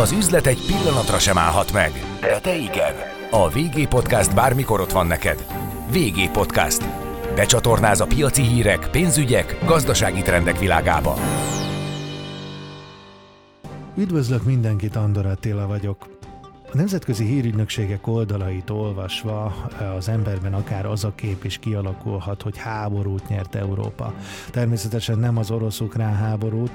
Az üzlet egy pillanatra sem állhat meg, de te igen. A VG Podcast bármikor ott van neked. VG Podcast. Becsatornáz a piaci hírek, pénzügyek, gazdasági trendek világába. Üdvözlök mindenkit, Andor Attila vagyok. A nemzetközi hírügynökségek oldalait olvasva az emberben akár az a kép is kialakulhat, hogy háborút nyert Európa. Természetesen nem az orosz-ukrán háborút,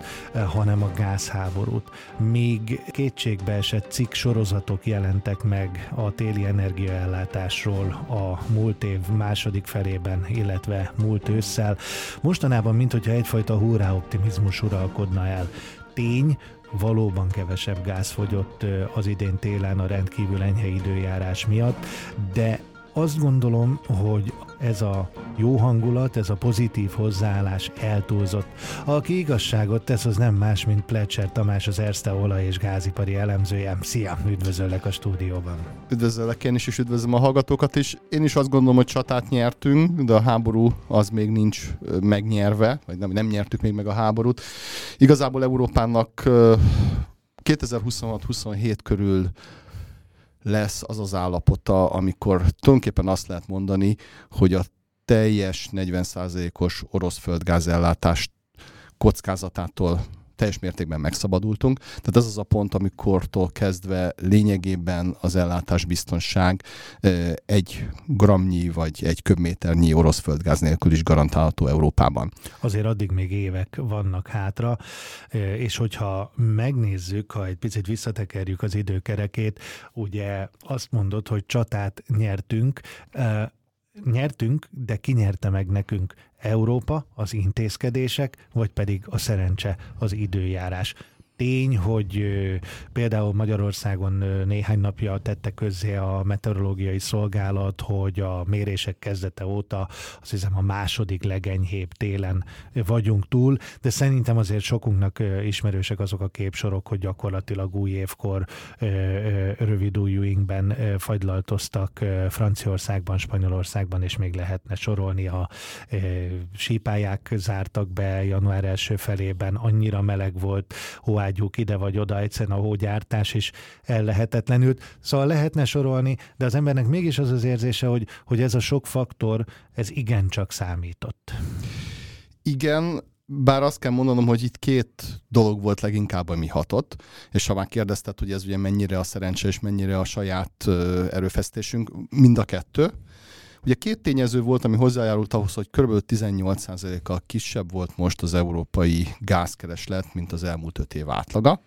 hanem a gázháborút. Még kétségbe esett cikk sorozatok jelentek meg a téli energiaellátásról a múlt év második felében, illetve múlt ősszel. Mostanában, mint hogyha egyfajta hurrá optimizmus uralkodna el. Tény, valóban kevesebb gáz fogyott az idén télen a rendkívül enyhe időjárás miatt, de azt gondolom, hogy ez a jó hangulat, ez a pozitív hozzáállás eltúlzott. Aki igazságot tesz, az nem más, mint Plecser Tamás, az Erste olaj- és gázipari elemzője. Szia, üdvözöllek a stúdióban. Üdvözöllek én is, és üdvözlöm a hallgatókat is. Én is azt gondolom, hogy csatát nyertünk, de a háború az még nincs megnyerve, vagy nem, nem nyertük még meg a háborút. Igazából Európának 2026-27 körül lesz az az állapota, amikor tulajdonképpen azt lehet mondani, hogy a teljes 40%-os orosz földgázellátást kockázatától teljes mértékben megszabadultunk. Tehát ez az a pont, amikortól kezdve lényegében az ellátásbiztonság egy gramnyi vagy egy köbméternyi orosz földgáz nélkül is garantálható Európában. Azért addig még évek vannak hátra, és hogyha megnézzük, ha egy picit visszatekerjük az időkerekét, ugye azt mondod, hogy csatát nyertünk, nyertünk, de ki nyerte meg nekünk? Európa, az intézkedések, vagy pedig a szerencse, az időjárás tény, hogy például Magyarországon néhány napja tette közzé a meteorológiai szolgálat, hogy a mérések kezdete óta azt hiszem a második legenyhébb télen vagyunk túl, de szerintem azért sokunknak ismerősek azok a képsorok, hogy gyakorlatilag új évkor rövid ujjúinkben fagylaltoztak Franciaországban, Spanyolországban, és még lehetne sorolni a sípályák zártak be január első felében, annyira meleg volt, hóágy vágyjuk ide vagy oda, egyszerűen a hógyártás is ellehetetlenült. Szóval lehetne sorolni, de az embernek mégis az az érzése, hogy, hogy ez a sok faktor, ez igencsak számított. Igen, bár azt kell mondanom, hogy itt két dolog volt leginkább, ami hatott, és ha már kérdezted, hogy ez ugye mennyire a szerencse és mennyire a saját erőfeszítésünk, mind a kettő. Ugye két tényező volt, ami hozzájárult ahhoz, hogy kb. 18%-kal kisebb volt most az európai gázkereslet, mint az elmúlt 5 év átlaga.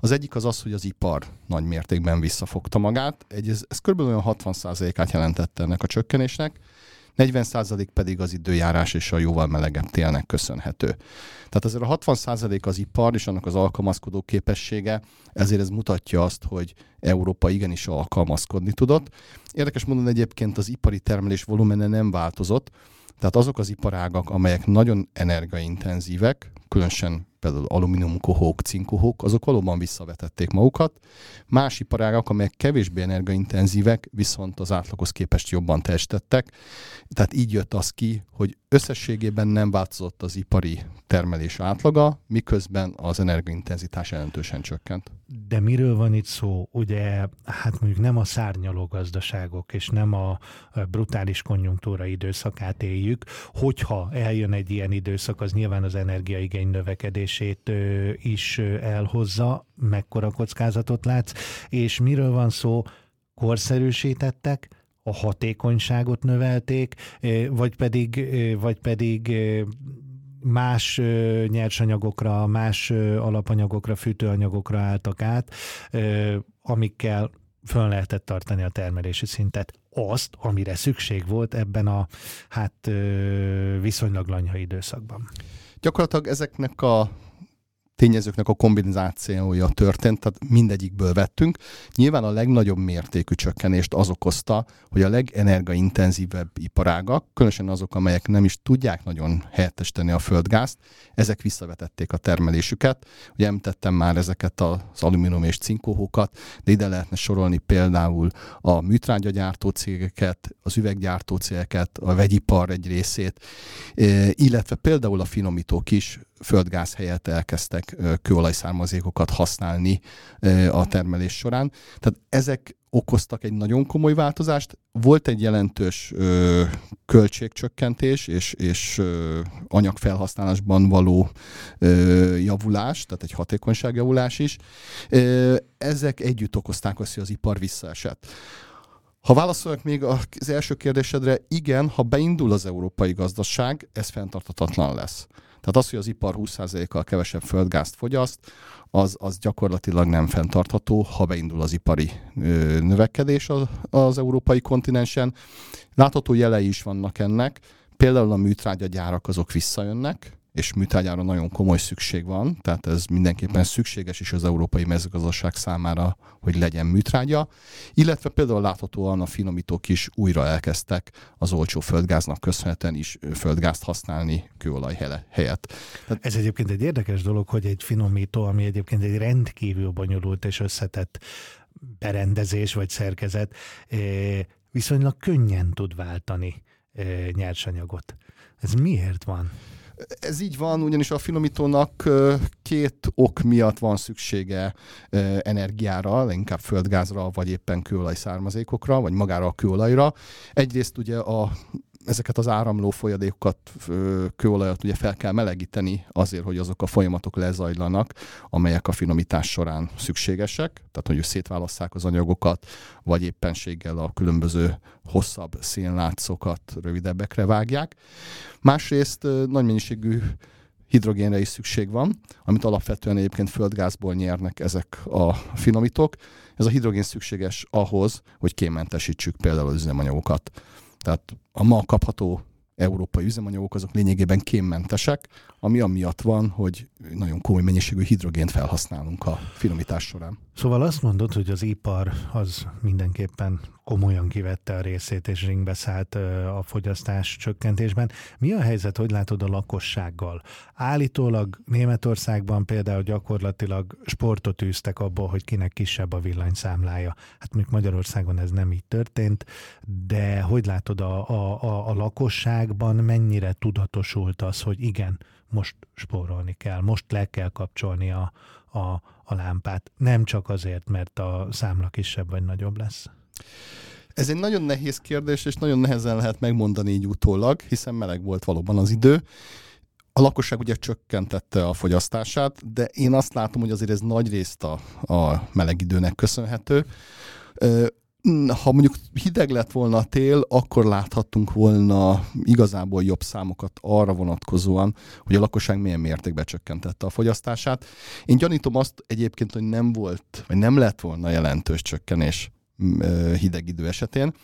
Az egyik az az, hogy az ipar nagy mértékben visszafogta magát. Egy, ez, ez kb. olyan 60%-át jelentette ennek a csökkenésnek. 40% pedig az időjárás és a jóval melegebb télnek köszönhető. Tehát azért a 60% az ipar és annak az alkalmazkodó képessége, ezért ez mutatja azt, hogy Európa igenis alkalmazkodni tudott. Érdekes módon egyébként az ipari termelés volumene nem változott, tehát azok az iparágak, amelyek nagyon energiaintenzívek, különösen például alumíniumkohók, cinkohók, azok valóban visszavetették magukat. Más iparágak, amelyek kevésbé energiaintenzívek, viszont az átlaghoz képest jobban teljesítettek. Tehát így jött az ki, hogy összességében nem változott az ipari termelés átlaga, miközben az energiaintenzitás jelentősen csökkent. De miről van itt szó? Ugye, hát mondjuk nem a szárnyaló gazdaságok, és nem a brutális konjunktúra időszakát éljük. Hogyha eljön egy ilyen időszak, az nyilván az energiaigény növekedését is elhozza, mekkora kockázatot látsz, és miről van szó? Korszerűsítettek, a hatékonyságot növelték, vagy pedig, vagy pedig más nyersanyagokra, más alapanyagokra, fűtőanyagokra álltak át, amikkel föl lehetett tartani a termelési szintet. Azt, amire szükség volt ebben a hát viszonylag lanyha időszakban. Gyakorlatilag ezeknek a tényezőknek a kombinációja történt, tehát mindegyikből vettünk. Nyilván a legnagyobb mértékű csökkenést az okozta, hogy a legenergaintenzívebb iparágak, különösen azok, amelyek nem is tudják nagyon helyettesíteni a földgázt, ezek visszavetették a termelésüket. Ugye említettem már ezeket az alumínium és cinkóhókat, de ide lehetne sorolni például a műtrágyagyártó cégeket, az üveggyártó cégeket, a vegyipar egy részét, illetve például a finomítók is földgáz helyett elkezdtek kőolajszármazékokat használni a termelés során. Tehát ezek okoztak egy nagyon komoly változást. Volt egy jelentős ö, költségcsökkentés és, és ö, anyagfelhasználásban való ö, javulás, tehát egy hatékonyságjavulás is. Ö, ezek együtt okozták azt, hogy az ipar visszaesett. Ha válaszoljak még az első kérdésedre, igen, ha beindul az európai gazdaság, ez fenntartatatlan lesz. Tehát az, hogy az ipar 20%-kal kevesebb földgázt fogyaszt, az, az gyakorlatilag nem fenntartható, ha beindul az ipari ö, növekedés az, az európai kontinensen. Látható jelei is vannak ennek, például a műtrágyagyárak azok visszajönnek, és műtrágyára nagyon komoly szükség van, tehát ez mindenképpen szükséges is az európai mezőgazdaság számára, hogy legyen műtrágya, illetve például láthatóan a finomítók is újra elkezdtek az olcsó földgáznak köszönhetően is földgázt használni kőolaj helyett. Ez egyébként egy érdekes dolog, hogy egy finomító, ami egyébként egy rendkívül bonyolult és összetett berendezés vagy szerkezet, eh, viszonylag könnyen tud váltani eh, nyersanyagot. Ez miért van? Ez így van, ugyanis a finomítónak két ok miatt van szüksége energiára, inkább földgázra, vagy éppen kőolaj származékokra, vagy magára a kőolajra. Egyrészt ugye a ezeket az áramló folyadékokat, kőolajat ugye fel kell melegíteni azért, hogy azok a folyamatok lezajlanak, amelyek a finomítás során szükségesek, tehát hogy szétválasszák az anyagokat, vagy éppenséggel a különböző hosszabb szénlátszokat rövidebbekre vágják. Másrészt nagy mennyiségű hidrogénre is szükség van, amit alapvetően egyébként földgázból nyernek ezek a finomítók. Ez a hidrogén szükséges ahhoz, hogy kémmentesítsük például az üzemanyagokat. Tehát a ma kapható európai üzemanyagok azok lényegében kémmentesek, ami amiatt van, hogy nagyon komoly mennyiségű hidrogént felhasználunk a finomítás során. Szóval azt mondod, hogy az ipar az mindenképpen komolyan kivette a részét és ringbe szállt a fogyasztás csökkentésben. Mi a helyzet, hogy látod a lakossággal? Állítólag Németországban például gyakorlatilag sportot űztek abból, hogy kinek kisebb a villanyszámlája. Hát még Magyarországon ez nem így történt, de hogy látod a, a, a, a lakosságban mennyire tudatosult az, hogy igen, most spórolni kell, most le kell kapcsolni a, a, a lámpát. Nem csak azért, mert a számla kisebb vagy nagyobb lesz. Ez egy nagyon nehéz kérdés, és nagyon nehezen lehet megmondani így utólag, hiszen meleg volt valóban az idő. A lakosság ugye csökkentette a fogyasztását, de én azt látom, hogy azért ez nagy részt a, a meleg időnek köszönhető ha mondjuk hideg lett volna a tél, akkor láthattunk volna igazából jobb számokat arra vonatkozóan, hogy a lakosság milyen mértékben csökkentette a fogyasztását. Én gyanítom azt egyébként, hogy nem volt, vagy nem lett volna jelentős csökkenés hideg idő esetén.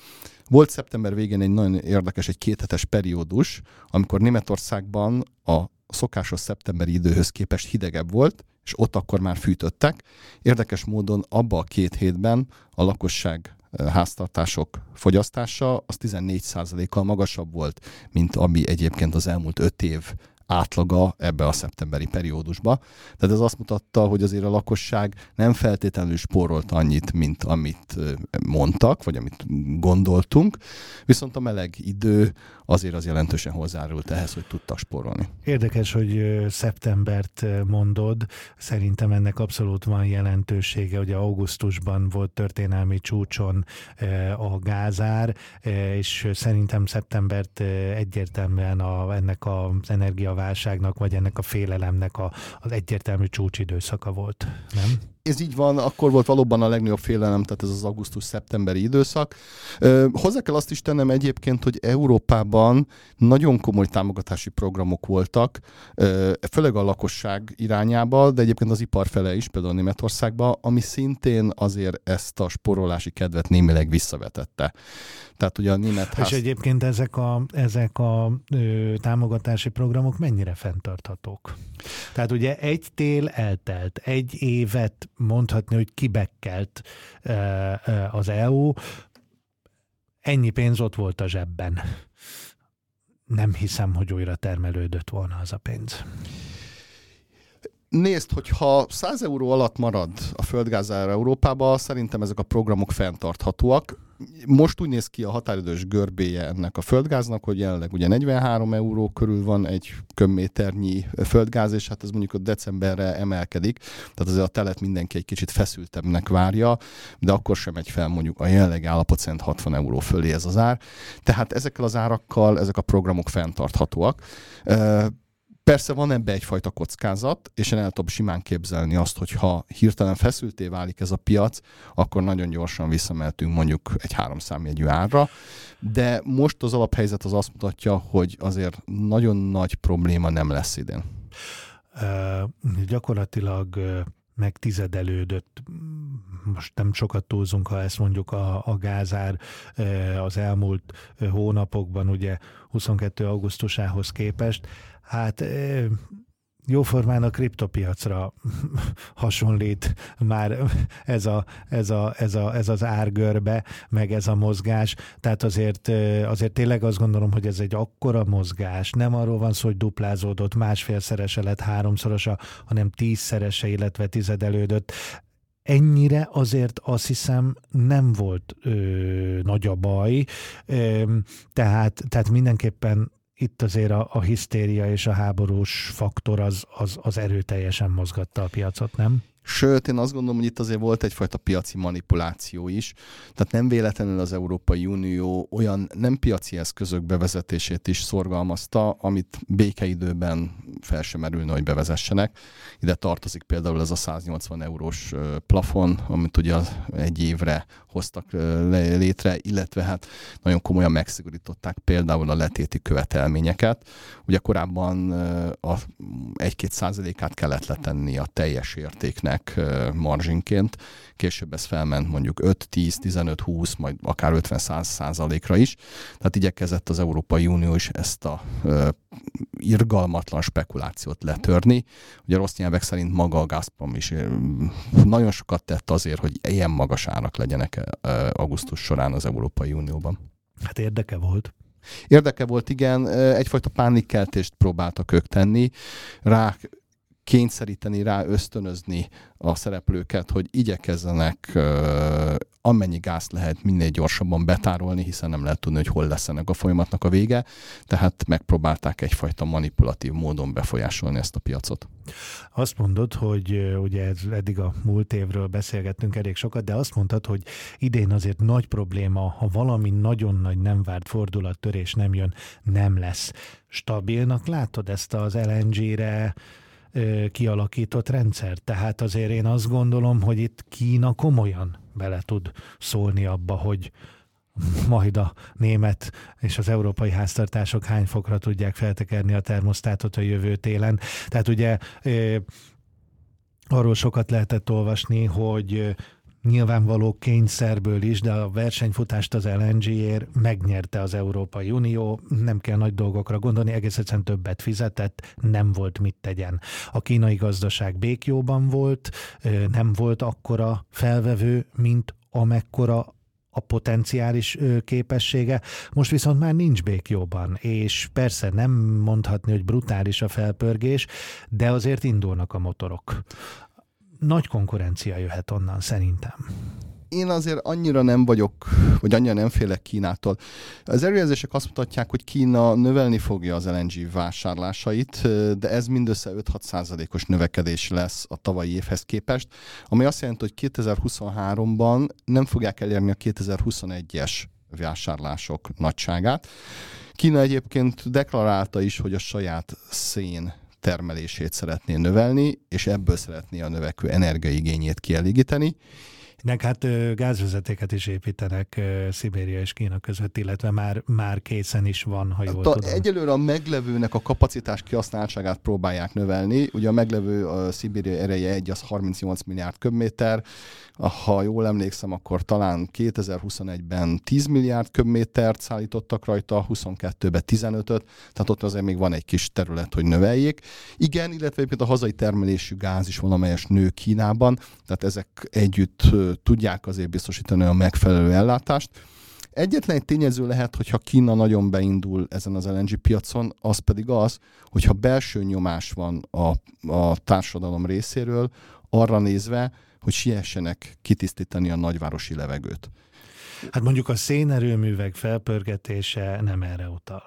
Volt szeptember végén egy nagyon érdekes, egy kéthetes periódus, amikor Németországban a szokásos szeptemberi időhöz képest hidegebb volt, és ott akkor már fűtöttek. Érdekes módon abba a két hétben a lakosság háztartások fogyasztása az 14%-kal magasabb volt, mint ami egyébként az elmúlt öt év átlaga ebbe a szeptemberi periódusba. Tehát ez azt mutatta, hogy azért a lakosság nem feltétlenül spórolt annyit, mint amit mondtak, vagy amit gondoltunk, viszont a meleg idő azért az jelentősen hozzárult ehhez, hogy tudtak spórolni. Érdekes, hogy szeptembert mondod, szerintem ennek abszolút van jelentősége, hogy augusztusban volt történelmi csúcson a gázár, és szerintem szeptembert egyértelműen a, ennek az energiaválságnak, vagy ennek a félelemnek a, az egyértelmű csúcsidőszaka volt, nem? Ez így van, akkor volt valóban a legnagyobb félelem, tehát ez az augusztus-szeptemberi időszak. Hozzá kell azt is tennem egyébként, hogy Európában nagyon komoly támogatási programok voltak, főleg a lakosság irányába, de egyébként az ipar fele is, például Németországban, ami szintén azért ezt a sporolási kedvet némileg visszavetette. Tehát ugye a német ház... És egyébként ezek a, ezek a ö, támogatási programok mennyire fenntarthatók? Tehát ugye egy tél eltelt, egy évet mondhatni, hogy kibekkelt az EU, ennyi pénz ott volt a zsebben. Nem hiszem, hogy újra termelődött volna az a pénz. Nézd, hogyha 100 euró alatt marad a földgázára Európába, szerintem ezek a programok fenntarthatóak. Most úgy néz ki a határidős görbéje ennek a földgáznak, hogy jelenleg ugye 43 euró körül van egy köbméternyi földgáz, és hát ez mondjuk a decemberre emelkedik, tehát azért a telet mindenki egy kicsit feszültebbnek várja, de akkor sem megy fel mondjuk a jelenleg állapot szerint 60 euró fölé ez az ár. Tehát ezekkel az árakkal ezek a programok fenntarthatóak. Persze van ebbe egyfajta kockázat, és én el tudom simán képzelni azt, hogy ha hirtelen feszülté válik ez a piac, akkor nagyon gyorsan visszamehetünk mondjuk egy három számjegyű árra, de most az alaphelyzet az azt mutatja, hogy azért nagyon nagy probléma nem lesz idén. Uh, gyakorlatilag uh, megtizedelődött, most nem sokat túlzunk, ha ezt mondjuk a, a gázár az elmúlt hónapokban, ugye 22. augusztusához képest, Hát jóformán a kriptopiacra hasonlít már ez, a, ez, a, ez, a, ez az árgörbe, meg ez a mozgás. Tehát azért, azért tényleg azt gondolom, hogy ez egy akkora mozgás. Nem arról van szó, hogy duplázódott, másfélszerese lett háromszorosa, hanem tízszerese, illetve tizedelődött ennyire azért azt hiszem nem volt ö, nagy a baj, ö, tehát, tehát mindenképpen itt azért a, a hisztéria és a háborús faktor az, az, az erőteljesen mozgatta a piacot, nem? Sőt, én azt gondolom, hogy itt azért volt egyfajta piaci manipuláció is. Tehát nem véletlenül az Európai Unió olyan nem piaci eszközök bevezetését is szorgalmazta, amit békeidőben fel sem merülne, hogy bevezessenek. Ide tartozik például ez a 180 eurós plafon, amit ugye egy évre hoztak létre, illetve hát nagyon komolyan megszigorították például a letéti követelményeket. Ugye korábban a 1-2 százalékát kellett letenni a teljes értéknek marzsinként, később ez felment mondjuk 5-10-15-20, majd akár 50 százalékra is. Tehát igyekezett az Európai Unió is ezt a irgalmatlan spekulációt letörni. Ugye rossz nyelvek szerint maga a Gazprom is nagyon sokat tett azért, hogy ilyen magas árak legyenek augusztus során az Európai Unióban. Hát érdeke volt. Érdeke volt, igen, egyfajta pánikkeltést próbáltak ők tenni, rá kényszeríteni rá, ösztönözni a szereplőket, hogy igyekezzenek amennyi gáz lehet minél gyorsabban betárolni, hiszen nem lehet tudni, hogy hol lesz ennek a folyamatnak a vége, tehát megpróbálták egyfajta manipulatív módon befolyásolni ezt a piacot. Azt mondod, hogy ugye eddig a múlt évről beszélgettünk elég sokat, de azt mondtad, hogy idén azért nagy probléma, ha valami nagyon nagy nem várt fordulattörés nem jön, nem lesz. Stabilnak látod ezt az LNG-re, kialakított rendszer. Tehát azért én azt gondolom, hogy itt Kína komolyan bele tud szólni abba, hogy majd a német és az európai háztartások hány fokra tudják feltekerni a termosztátot a jövő télen. Tehát ugye arról sokat lehetett olvasni, hogy nyilvánvaló kényszerből is, de a versenyfutást az LNG-ért megnyerte az Európai Unió, nem kell nagy dolgokra gondolni, egész egyszerűen többet fizetett, nem volt mit tegyen. A kínai gazdaság békjóban volt, nem volt akkora felvevő, mint amekkora a potenciális képessége. Most viszont már nincs békjóban, és persze nem mondhatni, hogy brutális a felpörgés, de azért indulnak a motorok nagy konkurencia jöhet onnan szerintem én azért annyira nem vagyok, vagy annyira nem félek Kínától. Az előjelzések azt mutatják, hogy Kína növelni fogja az LNG vásárlásait, de ez mindössze 5-6 százalékos növekedés lesz a tavalyi évhez képest, ami azt jelenti, hogy 2023-ban nem fogják elérni a 2021-es vásárlások nagyságát. Kína egyébként deklarálta is, hogy a saját szén termelését szeretné növelni, és ebből szeretné a növekvő energiaigényét kielégíteni. Meg hát gázvezetéket is építenek Szibéria és Kína között, illetve már, már készen is van, ha jól a, tudom. Egyelőre a meglevőnek a kapacitás kihasználtságát próbálják növelni. Ugye a meglevő a Szibéria ereje egy az 38 milliárd köbméter, ha jól emlékszem, akkor talán 2021-ben 10 milliárd köbmétert szállítottak rajta, 22-ben 15-öt, tehát ott azért még van egy kis terület, hogy növeljék. Igen, illetve a hazai termelésű gáz is valamelyes nő Kínában, tehát ezek együtt tudják azért biztosítani a megfelelő ellátást. Egyetlen egy tényező lehet, hogyha Kína nagyon beindul ezen az LNG piacon, az pedig az, hogyha belső nyomás van a, a társadalom részéről, arra nézve, hogy siessenek kitisztítani a nagyvárosi levegőt. Hát mondjuk a szénerőművek felpörgetése nem erre utal.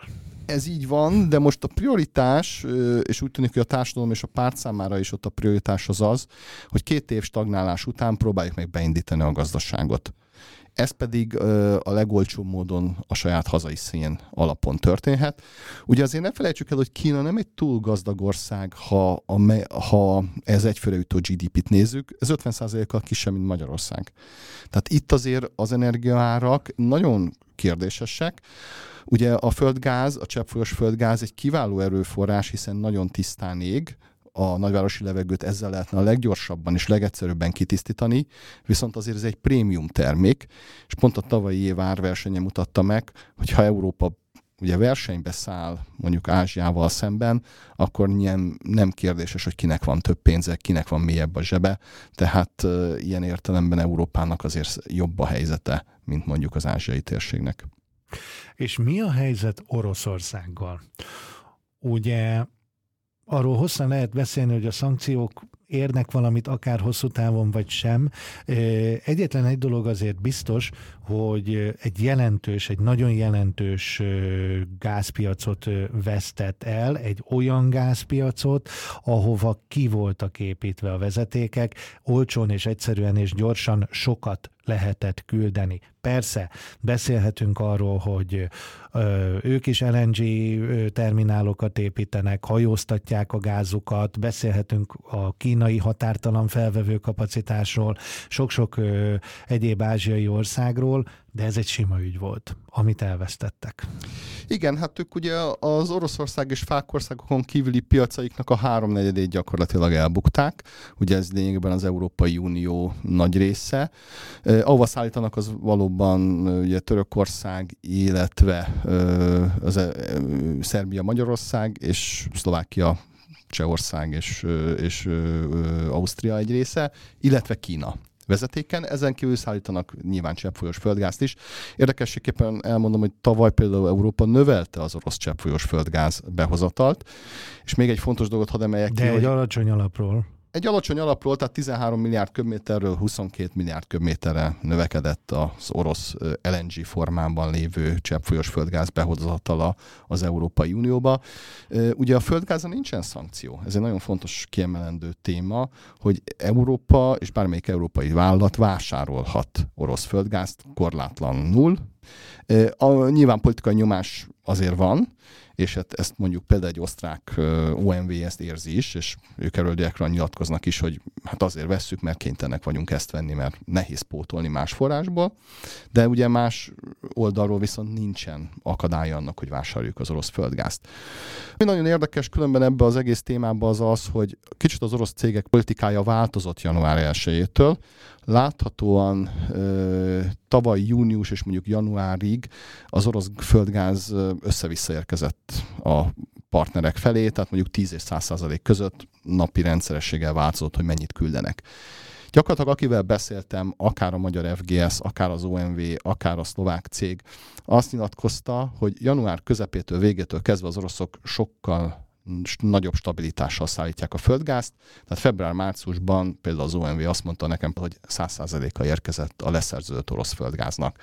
Ez így van, de most a prioritás, és úgy tűnik, hogy a társadalom és a párt számára is ott a prioritás az az, hogy két év stagnálás után próbáljuk meg beindítani a gazdaságot. Ez pedig a legolcsóbb módon a saját hazai szén alapon történhet. Ugye azért ne felejtsük el, hogy Kína nem egy túl gazdag ország, ha, a, ha ez egyfőre jutó GDP-t nézzük, ez 50%-kal kisebb, mint Magyarország. Tehát itt azért az energiaárak nagyon kérdésesek. Ugye a földgáz, a cseppfolyós földgáz egy kiváló erőforrás, hiszen nagyon tisztán ég, a nagyvárosi levegőt ezzel lehetne a leggyorsabban és legegyszerűbben kitisztítani, viszont azért ez egy prémium termék, és pont a tavalyi év árversenye mutatta meg, hogy ha Európa ugye versenybe száll mondjuk Ázsiával szemben, akkor nem, nem kérdéses, hogy kinek van több pénze, kinek van mélyebb a zsebe, tehát ilyen értelemben Európának azért jobb a helyzete, mint mondjuk az ázsiai térségnek. És mi a helyzet Oroszországgal? Ugye arról hosszan lehet beszélni, hogy a szankciók érnek valamit akár hosszú távon vagy sem. Egyetlen egy dolog azért biztos, hogy egy jelentős, egy nagyon jelentős gázpiacot vesztett el, egy olyan gázpiacot, ahova ki voltak építve a vezetékek, olcsón és egyszerűen és gyorsan sokat lehetett küldeni. Persze, beszélhetünk arról, hogy ö, ők is LNG terminálokat építenek, hajóztatják a gázukat, beszélhetünk a kínai határtalan felvevő kapacitásról, sok-sok egyéb ázsiai országról, de ez egy sima ügy volt, amit elvesztettek. Igen, hát ők ugye az Oroszország és Fákországokon kívüli piacaiknak a háromnegyedét gyakorlatilag elbukták. Ugye ez lényegben az Európai Unió nagy része. Eh, ahova szállítanak az valóban ugye Törökország, illetve eh, az, eh, Szerbia, Magyarország és Szlovákia Csehország és, és Ausztria egy része, illetve Kína vezetéken, ezen kívül szállítanak nyilván cseppfolyós földgázt is. Érdekességképpen elmondom, hogy tavaly például Európa növelte az orosz cseppfolyós földgáz behozatalt, és még egy fontos dolgot hadd emeljek De ki, egy hogy... alacsony alapról egy alacsony alapról, tehát 13 milliárd köbméterről 22 milliárd köbméterre növekedett az orosz LNG formában lévő cseppfolyós földgáz behozatala az Európai Unióba. Ugye a földgázra nincsen szankció. Ez egy nagyon fontos kiemelendő téma, hogy Európa és bármelyik európai vállalat vásárolhat orosz földgázt korlátlanul. A, nyilván politikai nyomás azért van, és hát ezt mondjuk például egy osztrák OMV ezt érzi is, és ők erről gyakran nyilatkoznak is, hogy hát azért vesszük, mert kénytelenek vagyunk ezt venni, mert nehéz pótolni más forrásból, de ugye más oldalról viszont nincsen akadálya annak, hogy vásároljuk az orosz földgázt. Mi nagyon érdekes különben ebbe az egész témában az az, hogy kicsit az orosz cégek politikája változott január 1-től, láthatóan ö, tavaly június és mondjuk januárig az orosz földgáz össze-vissza érkezett a partnerek felé, tehát mondjuk 10 és 100 százalék között napi rendszerességgel változott, hogy mennyit küldenek. Gyakorlatilag akivel beszéltem, akár a magyar FGS, akár az OMV, akár a szlovák cég, azt nyilatkozta, hogy január közepétől, végétől kezdve az oroszok sokkal nagyobb stabilitással szállítják a földgázt. Tehát február-márciusban például az OMV azt mondta nekem, hogy 100%-a érkezett a leszerződött orosz földgáznak.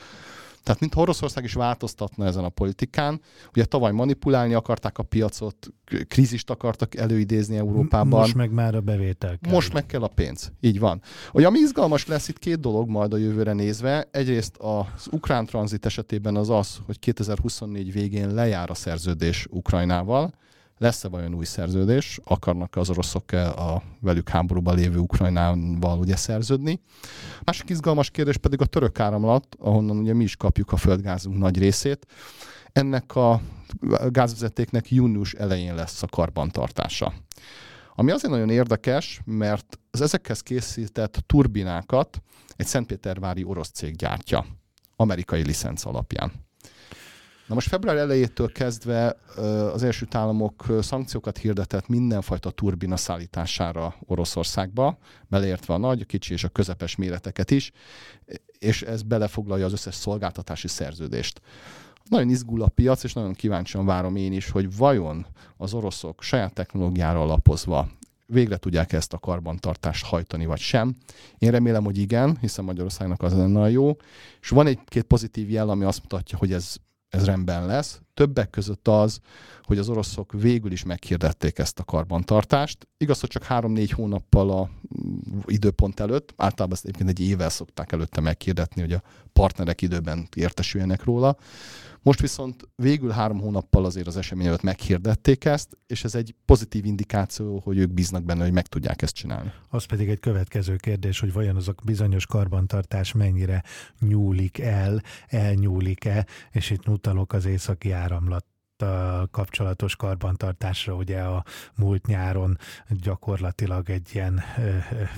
Tehát mint Oroszország is változtatna ezen a politikán. Ugye tavaly manipulálni akarták a piacot, krízist akartak előidézni Európában. Most meg már a bevétel kell. Most meg kell a pénz. Így van. Ugye ami izgalmas lesz itt két dolog majd a jövőre nézve. Egyrészt az ukrán tranzit esetében az az, hogy 2024 végén lejár a szerződés Ukrajnával, lesz-e vajon új szerződés, akarnak az oroszok a velük háborúban lévő Ukrajnával ugye szerződni. Másik izgalmas kérdés pedig a török áramlat, ahonnan ugye mi is kapjuk a földgázunk nagy részét. Ennek a gázvezetéknek június elején lesz a karbantartása. Ami azért nagyon érdekes, mert az ezekhez készített turbinákat egy Szentpétervári orosz cég gyártja, amerikai licenc alapján. Na most február elejétől kezdve az első államok szankciókat hirdetett mindenfajta turbina szállítására Oroszországba, beleértve a nagy, a kicsi és a közepes méreteket is, és ez belefoglalja az összes szolgáltatási szerződést. Nagyon izgul a piac, és nagyon kíváncsian várom én is, hogy vajon az oroszok saját technológiára alapozva végre tudják ezt a karbantartást hajtani, vagy sem. Én remélem, hogy igen, hiszen Magyarországnak az lenne a jó. És van egy-két pozitív jel, ami azt mutatja, hogy ez, ez rendben lesz. Többek között az, hogy az oroszok végül is meghirdették ezt a karbantartást. Igaz, hogy csak három-négy hónappal a mm, időpont előtt, általában ezt egyébként egy évvel szokták előtte meghirdetni, hogy a partnerek időben értesüljenek róla. Most viszont végül három hónappal azért az esemény előtt meghirdették ezt, és ez egy pozitív indikáció, hogy ők bíznak benne, hogy meg tudják ezt csinálni. Az pedig egy következő kérdés, hogy vajon azok bizonyos karbantartás mennyire nyúlik el, elnyúlik-e, és itt utalok az északi áramlat kapcsolatos karbantartásra ugye a múlt nyáron gyakorlatilag egy ilyen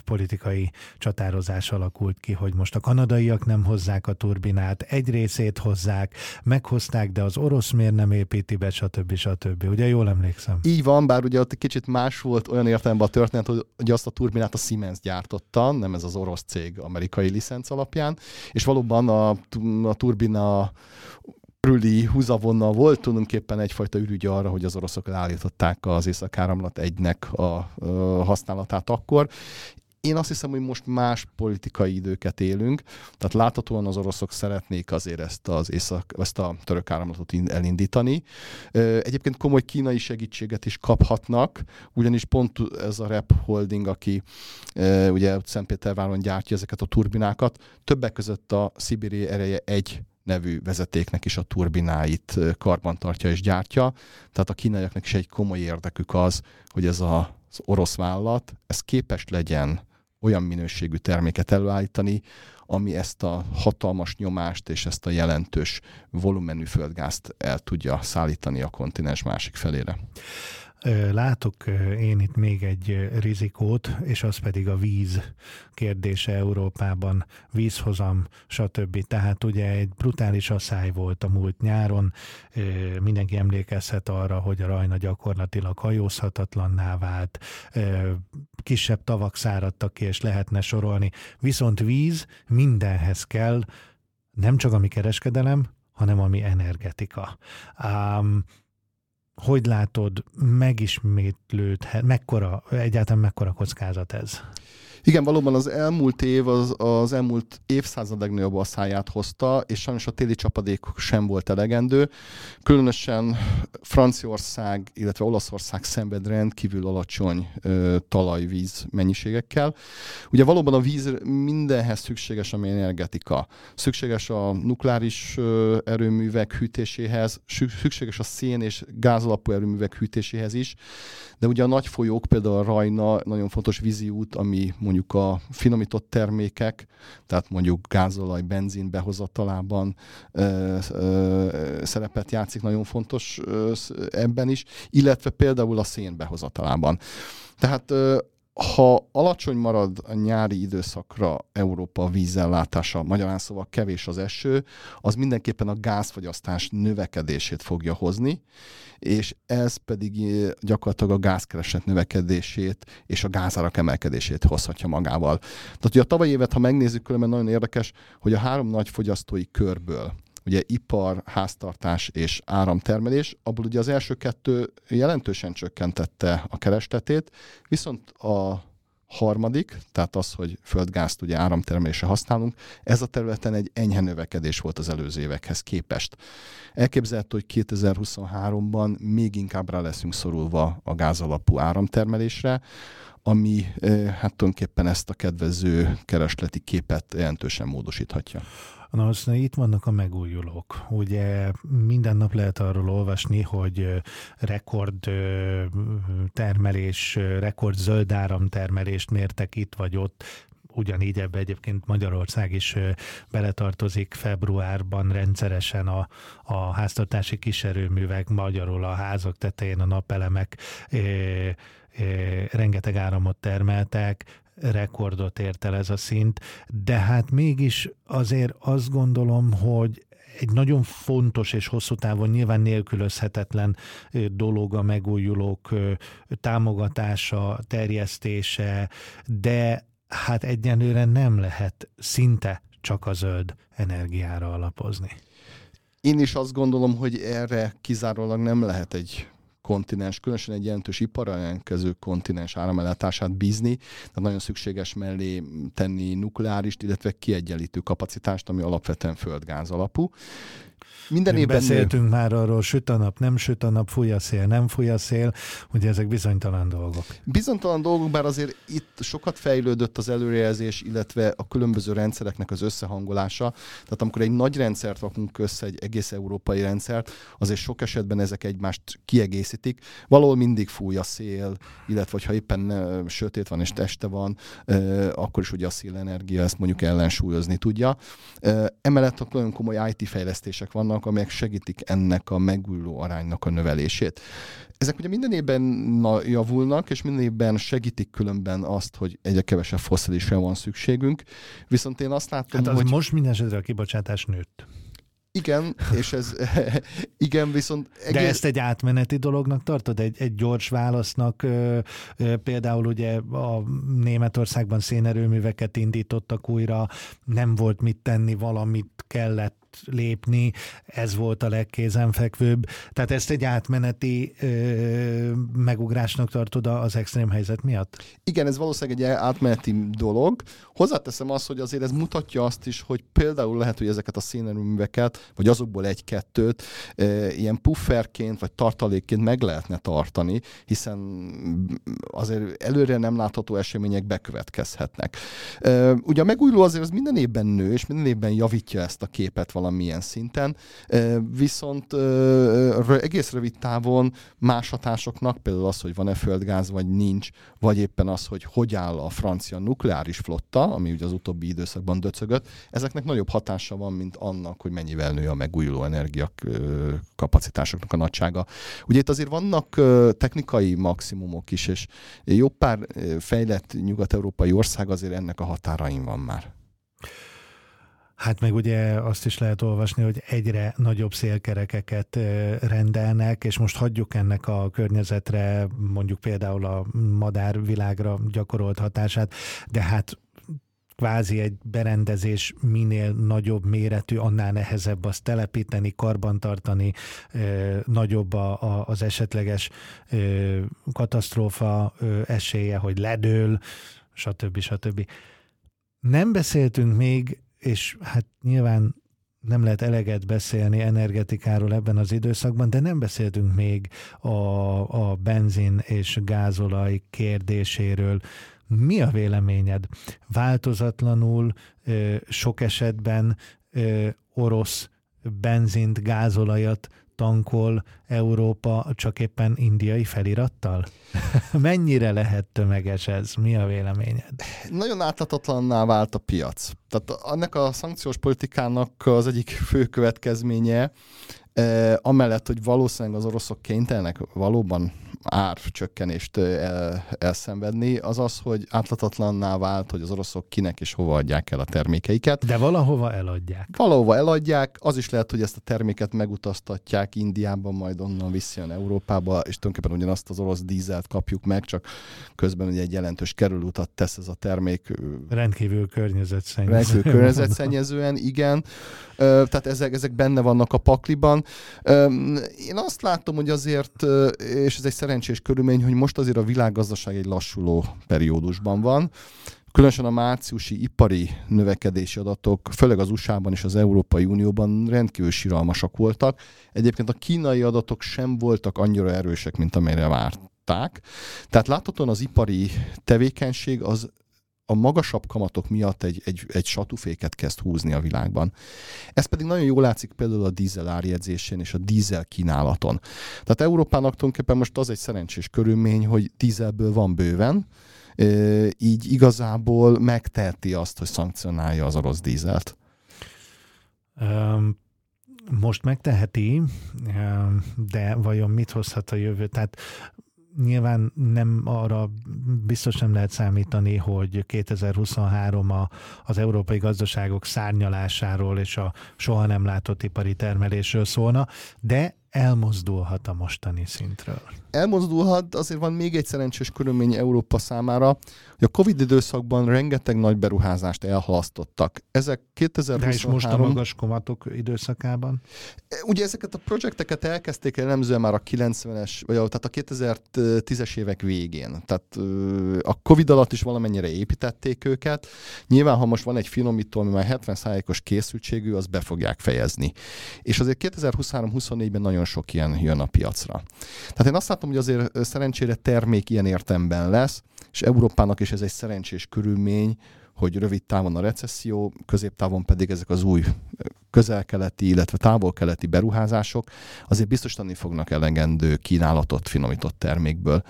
politikai csatározás alakult ki, hogy most a kanadaiak nem hozzák a turbinát, egy részét hozzák, meghozták, de az orosz miért nem építi be, stb. stb. Ugye jól emlékszem? Így van, bár ugye ott kicsit más volt olyan értelemben a történet, hogy, hogy azt a turbinát a Siemens gyártotta, nem ez az orosz cég amerikai licenc alapján, és valóban a, a turbina körüli húzavonnal volt tulajdonképpen egyfajta ürügy arra, hogy az oroszok leállították az északáramlat egynek a, használatát akkor, én azt hiszem, hogy most más politikai időket élünk, tehát láthatóan az oroszok szeretnék azért ezt, az észak, ezt a török áramlatot elindítani. Egyébként komoly kínai segítséget is kaphatnak, ugyanis pont ez a Rep Holding, aki ugye Szentpéterváron gyártja ezeket a turbinákat, többek között a Szibéri ereje egy nevű vezetéknek is a turbináit karbantartja és gyártja. Tehát a kínaiaknak is egy komoly érdekük az, hogy ez a, az orosz vállalat, ez képes legyen olyan minőségű terméket előállítani, ami ezt a hatalmas nyomást és ezt a jelentős volumenű földgázt el tudja szállítani a kontinens másik felére. Látok én itt még egy rizikót, és az pedig a víz kérdése Európában, vízhozam, stb. Tehát ugye egy brutális asszály volt a múlt nyáron, mindenki emlékezhet arra, hogy a Rajna gyakorlatilag hajózhatatlanná vált, kisebb tavak száradtak ki, és lehetne sorolni. Viszont víz mindenhez kell, nem csak a mi kereskedelem, hanem ami energetika. Um, hogy látod, megismétlődhet, mekkora, egyáltalán mekkora kockázat ez? Igen, valóban az elmúlt év, az, az elmúlt évszázad legnagyobb asszáját hozta, és sajnos a téli csapadék sem volt elegendő. Különösen Franciaország, illetve Olaszország szenved rendkívül alacsony ö, talajvíz mennyiségekkel. Ugye valóban a víz mindenhez szükséges, ami energetika. Szükséges a nukleáris ö, erőművek hűtéséhez, szükséges a szén és gázalapú erőművek hűtéséhez is, de ugye a nagy folyók, például a Rajna, nagyon fontos vízi út, ami mondjuk a finomított termékek, tehát mondjuk gázolaj, benzin behozatalában ö, ö, szerepet játszik, nagyon fontos ö, ebben is, illetve például a szén behozatalában. Tehát ha alacsony marad a nyári időszakra Európa vízellátása, magyarán szóval kevés az eső, az mindenképpen a gázfogyasztás növekedését fogja hozni, és ez pedig eh, gyakorlatilag a gázkereset növekedését és a gázárak emelkedését hozhatja magával. Tehát ugye a tavalyi évet, ha megnézzük, különben nagyon érdekes, hogy a három nagy fogyasztói körből, ugye ipar, háztartás és áramtermelés, abból ugye az első kettő jelentősen csökkentette a keresletét, viszont a harmadik, tehát az, hogy földgázt ugye áramtermelésre használunk, ez a területen egy enyhe növekedés volt az előző évekhez képest. Elképzelhető, hogy 2023-ban még inkább rá leszünk szorulva a gázalapú áramtermelésre, ami eh, hát tulajdonképpen ezt a kedvező keresleti képet jelentősen módosíthatja. Na, aztán itt vannak a megújulók. Ugye minden nap lehet arról olvasni, hogy rekord termelés, rekord zöld áramtermelést mértek itt vagy ott, ugyanígy ebbe egyébként Magyarország is beletartozik februárban rendszeresen a, a háztartási kiserőművek, magyarul a házak tetején a napelemek rengeteg áramot termeltek, rekordot ért el ez a szint, de hát mégis azért azt gondolom, hogy egy nagyon fontos és hosszú távon nyilván nélkülözhetetlen dolog a megújulók támogatása, terjesztése, de hát egyenlőre nem lehet szinte csak a zöld energiára alapozni. Én is azt gondolom, hogy erre kizárólag nem lehet egy kontinens, különösen egy jelentős iparellenkező kontinens áramellátását bízni, tehát nagyon szükséges mellé tenni nukleárist, illetve kiegyenlítő kapacitást, ami alapvetően földgáz alapú. Minden évben beszéltünk nő. már arról, süt a nap, nem süt a nap, fúj a szél, nem fúj a szél, ugye ezek bizonytalan dolgok. Bizonytalan dolgok, bár azért itt sokat fejlődött az előrejelzés, illetve a különböző rendszereknek az összehangolása. Tehát amikor egy nagy rendszert rakunk össze, egy egész európai rendszert, azért sok esetben ezek egymást kiegészítik. Valahol mindig fúj a szél, illetve ha éppen sötét van és este van, akkor is ugye a szélenergia ezt mondjuk ellensúlyozni tudja. Emellett nagyon komoly IT fejlesztések vannak, vannak, amelyek segítik ennek a megújuló aránynak a növelését. Ezek ugye minden évben javulnak, és minden évben segítik különben azt, hogy egyre kevesebb foszilisre van szükségünk. Viszont én azt látom, hát az hogy... most minden esetre a kibocsátás nőtt. Igen, és ez igen, viszont... Egész... De ezt egy átmeneti dolognak tartod? Egy, egy gyors válasznak ö, ö, például ugye a Németországban szénerőműveket indítottak újra, nem volt mit tenni, valamit kellett lépni, ez volt a legkézenfekvőbb. Tehát ezt egy átmeneti ö, megugrásnak tartod az extrém helyzet miatt? Igen, ez valószínűleg egy átmeneti dolog. Hozzáteszem azt, hogy azért ez mutatja azt is, hogy például lehet, hogy ezeket a szénerőműveket, vagy azokból egy-kettőt e, ilyen pufferként, vagy tartalékként meg lehetne tartani, hiszen azért előre nem látható események bekövetkezhetnek. E, ugye a megújuló azért az minden évben nő, és minden évben javítja ezt a képet valamilyen szinten, viszont egész rövid távon más hatásoknak, például az, hogy van-e földgáz, vagy nincs, vagy éppen az, hogy hogy áll a francia nukleáris flotta, ami ugye az utóbbi időszakban döcögött, ezeknek nagyobb hatása van, mint annak, hogy mennyivel nő a megújuló energiak kapacitásoknak a nagysága. Ugye itt azért vannak technikai maximumok is, és jó pár fejlett nyugat-európai ország azért ennek a határain van már. Hát meg ugye azt is lehet olvasni, hogy egyre nagyobb szélkerekeket rendelnek, és most hagyjuk ennek a környezetre, mondjuk például a madárvilágra gyakorolt hatását, de hát kvázi egy berendezés minél nagyobb méretű, annál nehezebb azt telepíteni, karbantartani, nagyobb a, a, az esetleges katasztrófa esélye, hogy ledől, stb. stb. Nem beszéltünk még és hát nyilván nem lehet eleget beszélni energetikáról ebben az időszakban, de nem beszéltünk még a, a benzin és gázolaj kérdéséről. Mi a véleményed? Változatlanul sok esetben orosz benzint, gázolajat tankol Európa csak éppen indiai felirattal? Mennyire lehet tömeges ez? Mi a véleményed? Nagyon átlatatlanná vált a piac. Tehát annak a szankciós politikának az egyik fő következménye, amellett, hogy valószínűleg az oroszok kénytelenek valóban árcsökkenést el, elszenvedni, az az, hogy átlatatlanná vált, hogy az oroszok kinek és hova adják el a termékeiket. De valahova eladják. Valahova eladják, az is lehet, hogy ezt a terméket megutaztatják Indiában, majd onnan visszajön Európába, és tulajdonképpen ugyanazt az orosz dízelt kapjuk meg, csak közben ugye egy jelentős kerülőutat tesz ez a termék. Rendkívül környezetszennyezően. Rendkívül környezetszennyezően, igen. Tehát ezek, ezek benne vannak a pakliban. Én azt látom, hogy azért, és ez egy szerencsés körülmény, hogy most azért a világgazdaság egy lassuló periódusban van. Különösen a márciusi ipari növekedési adatok, főleg az USA-ban és az Európai Unióban rendkívül siralmasak voltak. Egyébként a kínai adatok sem voltak annyira erősek, mint amelyre várták. Tehát láthatóan az ipari tevékenység az a magasabb kamatok miatt egy, egy, egy satuféket kezd húzni a világban. Ez pedig nagyon jól látszik például a dízel árjegyzésén és a dízel kínálaton. Tehát Európának tulajdonképpen most az egy szerencsés körülmény, hogy dízelből van bőven, így igazából megteheti azt, hogy szankcionálja az orosz dízelt. Most megteheti, de vajon mit hozhat a jövő? Tehát nyilván nem arra biztos nem lehet számítani, hogy 2023 a, az európai gazdaságok szárnyalásáról és a soha nem látott ipari termelésről szólna, de elmozdulhat a mostani szintről. Elmozdulhat, azért van még egy szerencsés körülmény Európa számára, hogy a Covid időszakban rengeteg nagy beruházást elhalasztottak. Ezek 2023... De is most a magas komatok időszakában? Ugye ezeket a projekteket elkezdték elemzően már a 90-es, vagy tehát a 2010-es évek végén. Tehát a Covid alatt is valamennyire építették őket. Nyilván, ha most van egy finomító, ami már 70%-os készültségű, az be fogják fejezni. És azért 2023-24-ben nagyon sok ilyen jön a piacra. Tehát én azt látom, hogy azért szerencsére termék ilyen értemben lesz, és Európának is ez egy szerencsés körülmény, hogy rövid távon a recesszió, középtávon pedig ezek az új közel-keleti, illetve távol-keleti beruházások azért biztosítani fognak elegendő kínálatot finomított termékből.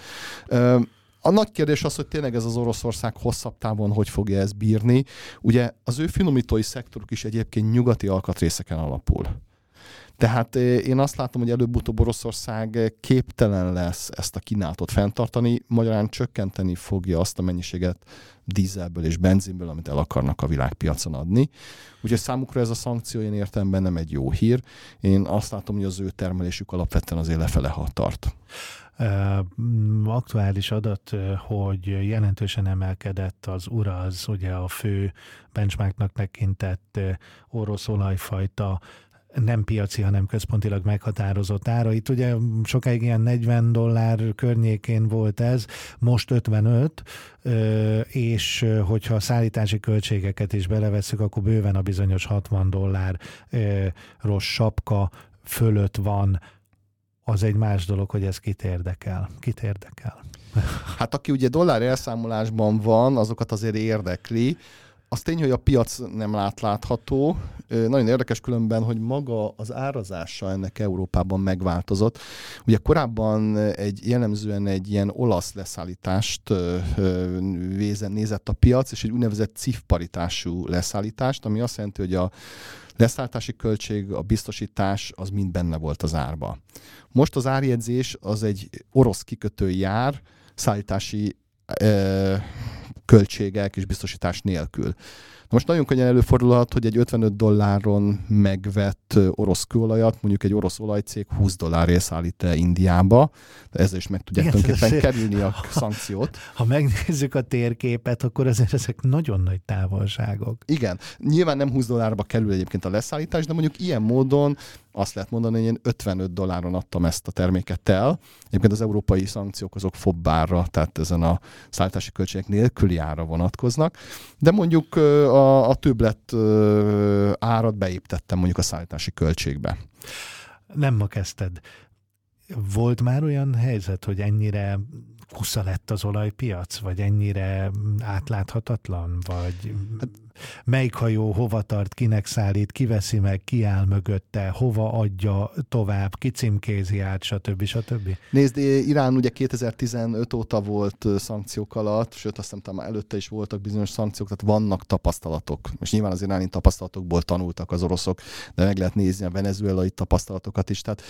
A nagy kérdés az, hogy tényleg ez az Oroszország hosszabb távon hogy fogja ezt bírni. Ugye az ő finomítói szektoruk is egyébként nyugati alkatrészeken alapul. Tehát eh, én azt látom, hogy előbb-utóbb Oroszország képtelen lesz ezt a kínálatot fenntartani, magyarán csökkenteni fogja azt a mennyiséget dízelből és benzinből, amit el akarnak a világpiacon adni. Úgyhogy számukra ez a szankció én értelemben nem egy jó hír. Én azt látom, hogy az ő termelésük alapvetően azért lefele tart. Aktuális adat, hogy jelentősen emelkedett az uraz, ugye a fő benchmarknak tekintett orosz olajfajta nem piaci, hanem központilag meghatározott ára. Itt ugye sokáig ilyen 40 dollár környékén volt ez, most 55, és hogyha a szállítási költségeket is beleveszünk, akkor bőven a bizonyos 60 dollár rossz sapka fölött van az egy más dolog, hogy ez kit érdekel. Kit érdekel? Hát aki ugye dollár elszámolásban van, azokat azért érdekli. Az tény, hogy a piac nem látlátható. Nagyon érdekes különben, hogy maga az árazása ennek Európában megváltozott. Ugye korábban egy jellemzően egy ilyen olasz leszállítást nézett a piac, és egy úgynevezett CIF paritású leszállítást, ami azt jelenti, hogy a leszállítási költség, a biztosítás, az mind benne volt az árba. Most az árjegyzés az egy orosz kikötő jár, szállítási költségek és biztosítás nélkül. Most nagyon könnyen előfordulhat, hogy egy 55 dolláron megvett orosz kőolajat, mondjuk egy orosz olajcég 20 dollárért szállít el Indiába, de ezzel is meg tudják Igen, tulajdonképpen kerülni a szankciót. Ha megnézzük a térképet, akkor azért ezek nagyon nagy távolságok. Igen, nyilván nem 20 dollárba kerül egyébként a leszállítás, de mondjuk ilyen módon azt lehet mondani, hogy én 55 dolláron adtam ezt a terméket el. Egyébként az európai szankciók azok fobbárra, tehát ezen a szállítási költségek nélküli ára vonatkoznak, de mondjuk a, a többlet árat beépítettem mondjuk a szállítási költségbe. Nem ma kezdted. Volt már olyan helyzet, hogy ennyire kusza lett az olajpiac, vagy ennyire átláthatatlan, vagy hát, melyik hajó hova tart, kinek szállít, kiveszi meg, ki áll mögötte, hova adja tovább, ki címkézi át, stb. stb. Nézd, Irán ugye 2015 óta volt szankciók alatt, sőt azt hiszem előtte is voltak bizonyos szankciók, tehát vannak tapasztalatok. És nyilván az iráni tapasztalatokból tanultak az oroszok, de meg lehet nézni a venezuelai tapasztalatokat is. Tehát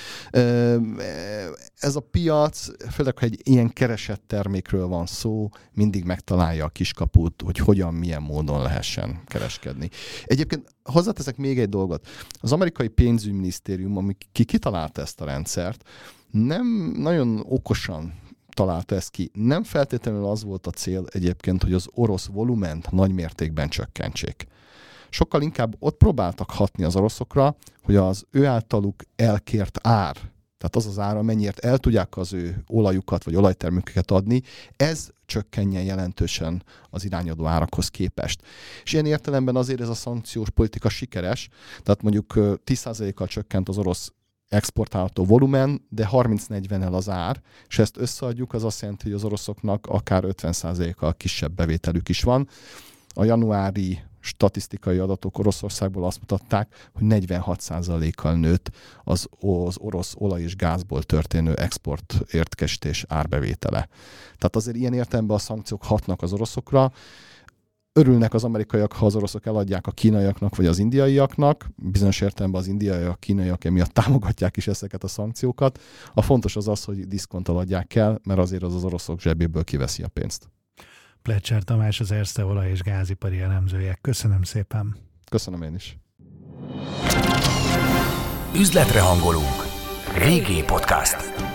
ez a piac, főleg, hogy egy ilyen keresett termékről van szó, mindig megtalálja a kiskaput, hogy hogyan, milyen módon lehessen kereskedni. Egyébként hozzáteszek még egy dolgot. Az amerikai pénzügyminisztérium, ami ki kitalálta ezt a rendszert, nem nagyon okosan találta ezt ki. Nem feltétlenül az volt a cél egyébként, hogy az orosz volument nagy mértékben csökkentsék. Sokkal inkább ott próbáltak hatni az oroszokra, hogy az ő általuk elkért ár, tehát az az ára, mennyiért el tudják az ő olajukat vagy olajtermékeket adni, ez csökkenjen jelentősen az irányadó árakhoz képest. És ilyen értelemben azért ez a szankciós politika sikeres, tehát mondjuk 10%-kal csökkent az orosz exportálható volumen, de 30-40-el az ár, és ezt összeadjuk, az azt jelenti, hogy az oroszoknak akár 50%-kal kisebb bevételük is van. A januári statisztikai adatok Oroszországból azt mutatták, hogy 46%-kal nőtt az, az orosz olaj és gázból történő export értkesítés árbevétele. Tehát azért ilyen értelemben a szankciók hatnak az oroszokra, örülnek az amerikaiak, ha az oroszok eladják a kínaiaknak vagy az indiaiaknak, bizonyos értelemben az indiaiak, a kínaiak emiatt támogatják is ezeket a szankciókat. A fontos az az, hogy diszkonttal adják el, mert azért az az oroszok zsebéből kiveszi a pénzt. Pletcher Tamás, az Erste olaj és gázipari elemzője. Köszönöm szépen. Köszönöm én is. Üzletre hangolunk. Régi podcast.